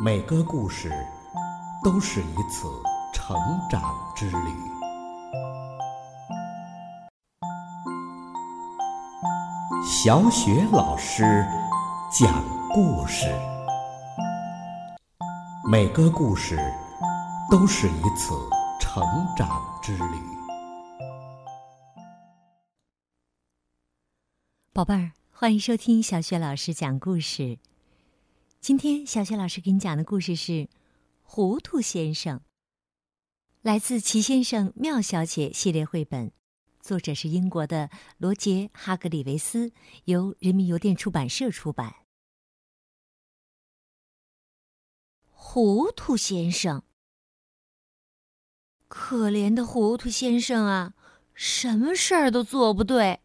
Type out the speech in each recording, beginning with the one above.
每个故事都是一次成长之旅。小雪老师讲故事，每个故事都是一次成长之旅。宝贝儿，欢迎收听小雪老师讲故事。今天小雪老师给你讲的故事是《糊涂先生》，来自《齐先生妙小姐》系列绘本，作者是英国的罗杰·哈格里维斯，由人民邮电出版社出版。糊涂先生，可怜的糊涂先生啊，什么事儿都做不对。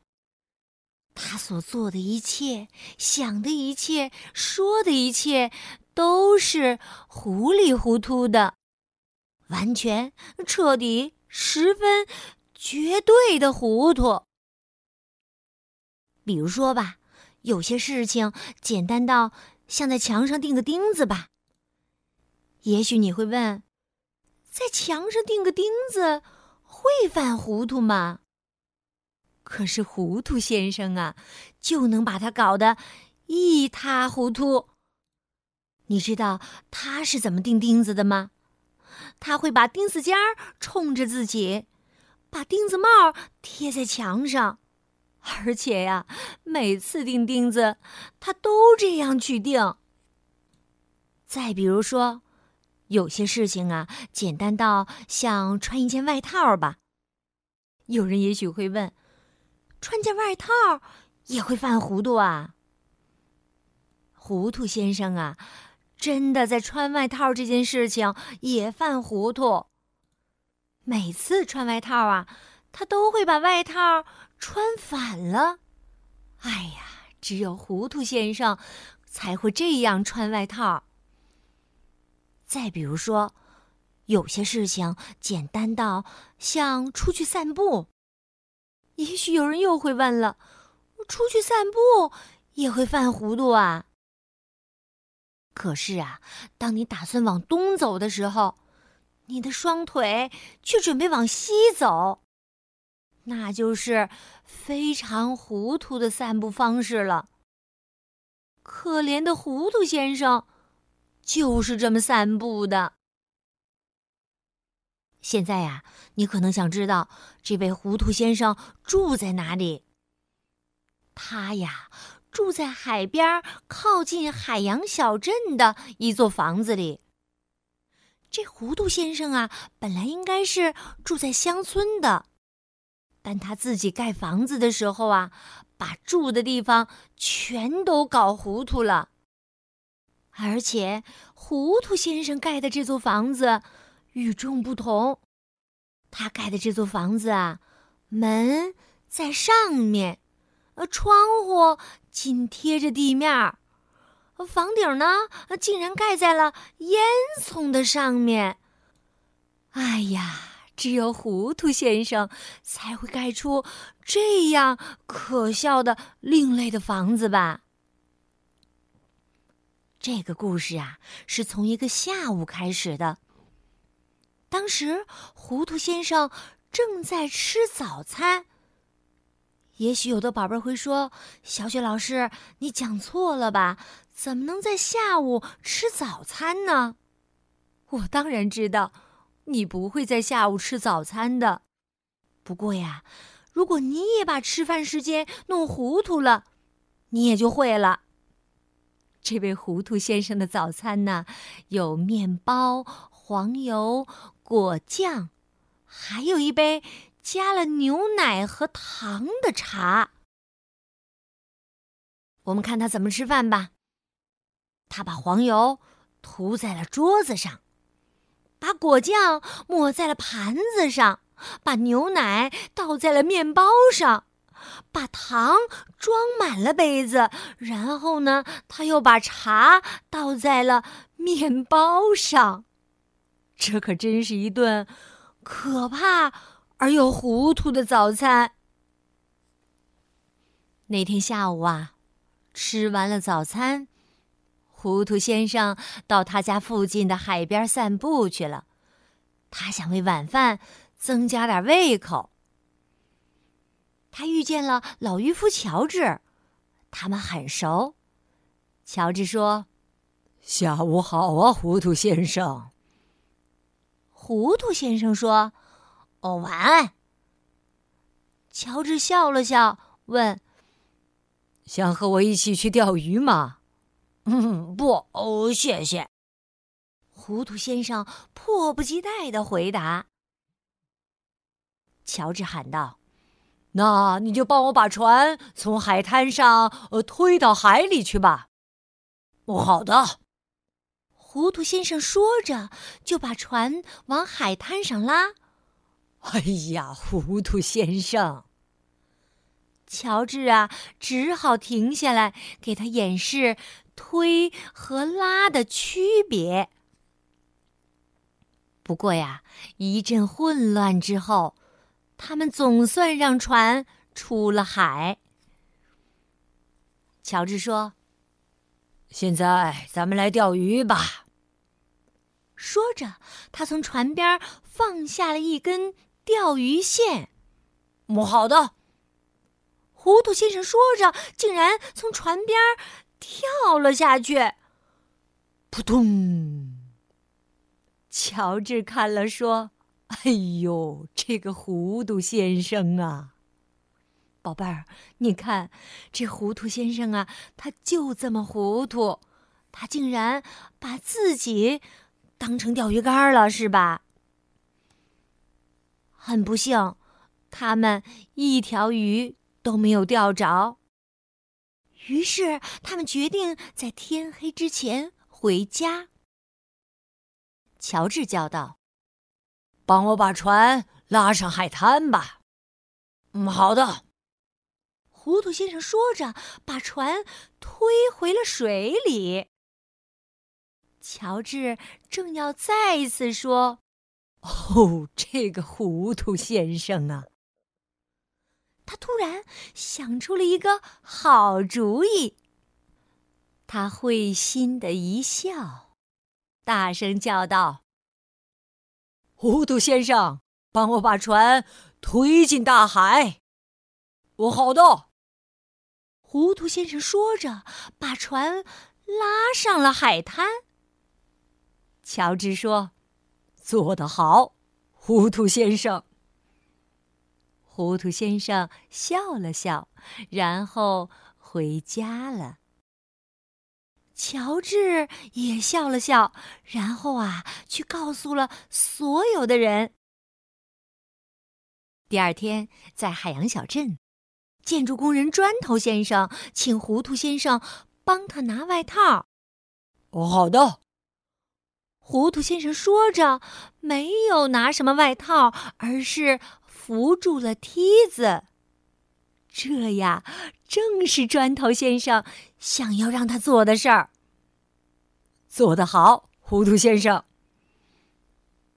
他所做的一切、想的一切、说的一切，都是糊里糊涂的，完全、彻底、十分、绝对的糊涂。比如说吧，有些事情简单到像在墙上钉个钉子吧。也许你会问，在墙上钉个钉子会犯糊涂吗？可是糊涂先生啊，就能把他搞得一塌糊涂。你知道他是怎么钉钉子的吗？他会把钉子尖儿冲着自己，把钉子帽贴在墙上，而且呀，每次钉钉子，他都这样去钉。再比如说，有些事情啊，简单到像穿一件外套吧。有人也许会问。穿件外套也会犯糊涂啊！糊涂先生啊，真的在穿外套这件事情也犯糊涂。每次穿外套啊，他都会把外套穿反了。哎呀，只有糊涂先生才会这样穿外套。再比如说，有些事情简单到像出去散步。也许有人又会问了：出去散步也会犯糊涂啊？可是啊，当你打算往东走的时候，你的双腿却准备往西走，那就是非常糊涂的散步方式了。可怜的糊涂先生，就是这么散步的。现在呀，你可能想知道这位糊涂先生住在哪里。他呀，住在海边靠近海洋小镇的一座房子里。这糊涂先生啊，本来应该是住在乡村的，但他自己盖房子的时候啊，把住的地方全都搞糊涂了。而且，糊涂先生盖的这座房子。与众不同，他盖的这座房子啊，门在上面，呃，窗户紧贴着地面，房顶呢，竟然盖在了烟囱的上面。哎呀，只有糊涂先生才会盖出这样可笑的另类的房子吧？这个故事啊，是从一个下午开始的。当时，糊涂先生正在吃早餐。也许有的宝贝儿会说：“小雪老师，你讲错了吧？怎么能在下午吃早餐呢？”我当然知道，你不会在下午吃早餐的。不过呀，如果你也把吃饭时间弄糊涂了，你也就会了。这位糊涂先生的早餐呢，有面包、黄油。果酱，还有一杯加了牛奶和糖的茶。我们看他怎么吃饭吧。他把黄油涂在了桌子上，把果酱抹在了盘子上，把牛奶倒在了面包上，把糖装满了杯子，然后呢，他又把茶倒在了面包上。这可真是一顿可怕而又糊涂的早餐。那天下午啊，吃完了早餐，糊涂先生到他家附近的海边散步去了，他想为晚饭增加点胃口。他遇见了老渔夫乔治，他们很熟。乔治说：“下午好啊，糊涂先生。”糊涂先生说：“哦，晚安。”乔治笑了笑，问：“想和我一起去钓鱼吗？”“嗯，不，哦，谢谢。”糊涂先生迫不及待的回答。乔治喊道：“那你就帮我把船从海滩上呃推到海里去吧。”“哦，好的。”糊涂先生说着，就把船往海滩上拉。哎呀，糊涂先生！乔治啊，只好停下来给他演示推和拉的区别。不过呀，一阵混乱之后，他们总算让船出了海。乔治说：“现在咱们来钓鱼吧。”说着，他从船边放下了一根钓鱼线。“好的。”糊涂先生说着，竟然从船边跳了下去。扑通！乔治看了说：“哎呦，这个糊涂先生啊！宝贝儿，你看这糊涂先生啊，他就这么糊涂，他竟然把自己……”当成钓鱼竿了是吧？很不幸，他们一条鱼都没有钓着。于是他们决定在天黑之前回家。乔治叫道：“帮我把船拉上海滩吧。”“嗯，好的。”糊涂先生说着，把船推回了水里。乔治正要再一次说：“哦，这个糊涂先生啊！”他突然想出了一个好主意。他会心的一笑，大声叫道：“糊涂先生，帮我把船推进大海！”“我好的。”糊涂先生说着，把船拉上了海滩。乔治说：“做得好，糊涂先生。”糊涂先生笑了笑，然后回家了。乔治也笑了笑，然后啊，去告诉了所有的人。第二天，在海洋小镇，建筑工人砖头先生请糊涂先生帮他拿外套。哦，好的。糊涂先生说着，没有拿什么外套，而是扶住了梯子。这呀，正是砖头先生想要让他做的事儿。做得好，糊涂先生。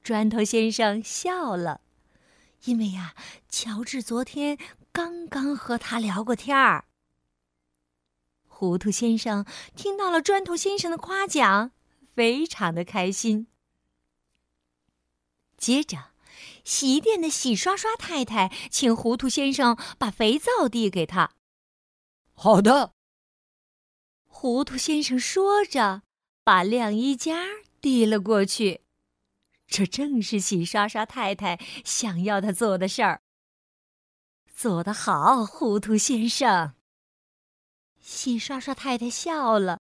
砖头先生笑了，因为呀，乔治昨天刚刚和他聊过天儿。糊涂先生听到了砖头先生的夸奖。非常的开心。接着，洗衣店的洗刷刷太太请糊涂先生把肥皂递给他。好的。糊涂先生说着，把晾衣夹递了过去。这正是洗刷刷太太想要他做的事儿。做得好，糊涂先生。洗刷刷太太笑了。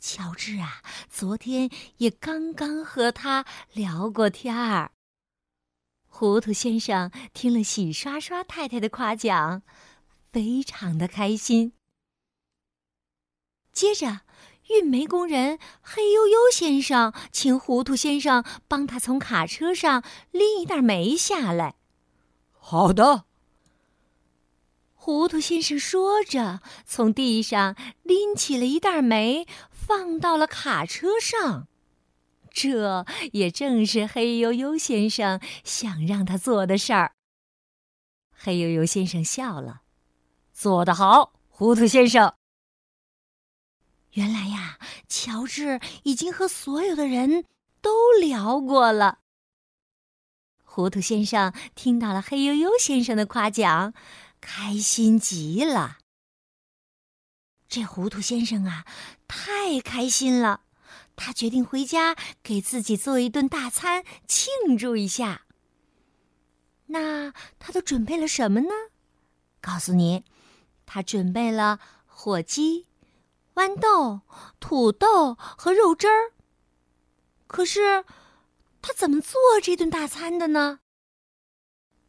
乔治啊，昨天也刚刚和他聊过天儿。糊涂先生听了洗刷刷太太的夸奖，非常的开心。接着，运煤工人黑悠悠先生请糊涂先生帮他从卡车上拎一袋煤下来。好的。糊涂先生说着，从地上拎起了一袋煤，放到了卡车上。这也正是黑悠悠先生想让他做的事儿。黑悠悠先生笑了：“做得好，糊涂先生。”原来呀，乔治已经和所有的人都聊过了。糊涂先生听到了黑悠悠先生的夸奖，开心极了。这糊涂先生啊，太开心了，他决定回家给自己做一顿大餐庆祝一下。那他都准备了什么呢？告诉你，他准备了火鸡、豌豆、土豆和肉汁儿。可是。他怎么做这顿大餐的呢？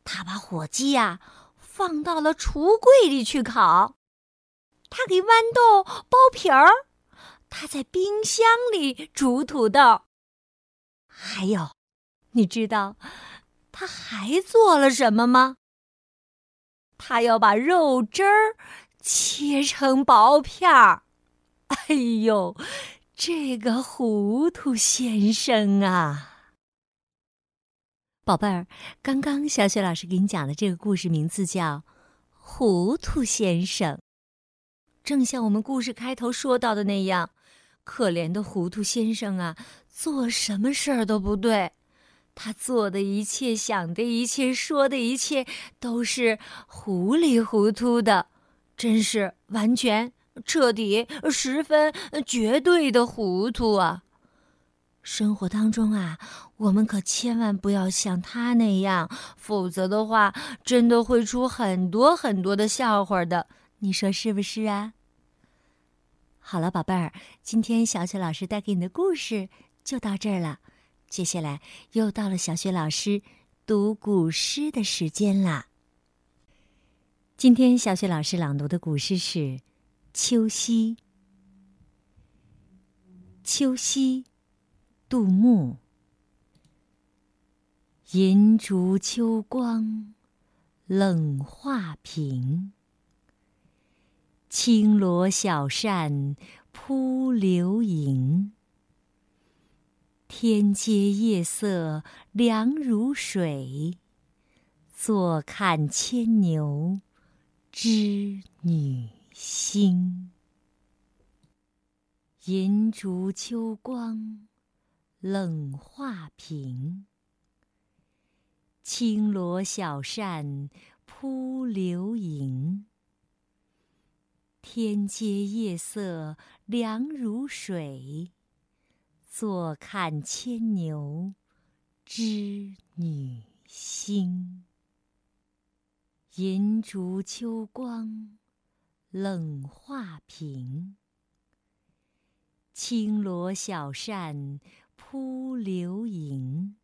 他把火鸡呀放到了橱柜里去烤，他给豌豆剥皮儿，他在冰箱里煮土豆。还有，你知道他还做了什么吗？他要把肉汁儿切成薄片儿。哎呦，这个糊涂先生啊！宝贝儿，刚刚小雪老师给你讲的这个故事名字叫《糊涂先生》。正像我们故事开头说到的那样，可怜的糊涂先生啊，做什么事儿都不对，他做的一切、想的一切、说的一切，都是糊里糊涂的，真是完全、彻底、十分、绝对的糊涂啊！生活当中啊，我们可千万不要像他那样，否则的话，真的会出很多很多的笑话的。你说是不是啊？好了，宝贝儿，今天小雪老师带给你的故事就到这儿了。接下来又到了小雪老师读古诗的时间啦。今天小雪老师朗读的古诗是《秋夕》。秋夕。杜牧：银烛秋光冷画屏，轻罗小扇扑流萤。天阶夜色凉如水，坐看牵牛织女星。银烛秋光。冷画屏，轻罗小扇扑流萤。天阶夜色凉如水，坐看牵牛织女星。银烛秋光冷画屏，轻罗小扇。扑流萤，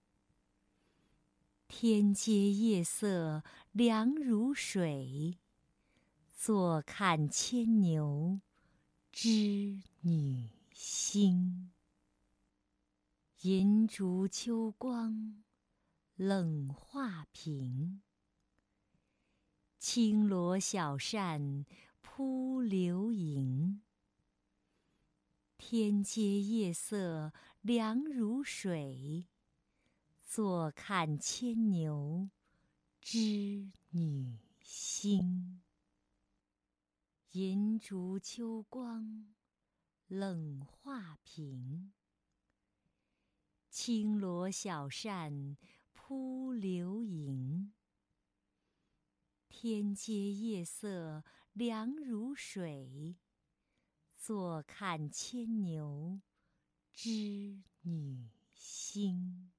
天阶夜色凉如水，坐看牵牛织女星。银烛秋光冷画屏，轻罗小扇扑流萤。天阶夜色凉如水，坐看牵牛织女星。银烛秋光冷画屏，轻罗小扇扑流萤。天阶夜色凉如水。坐看牵牛织女星。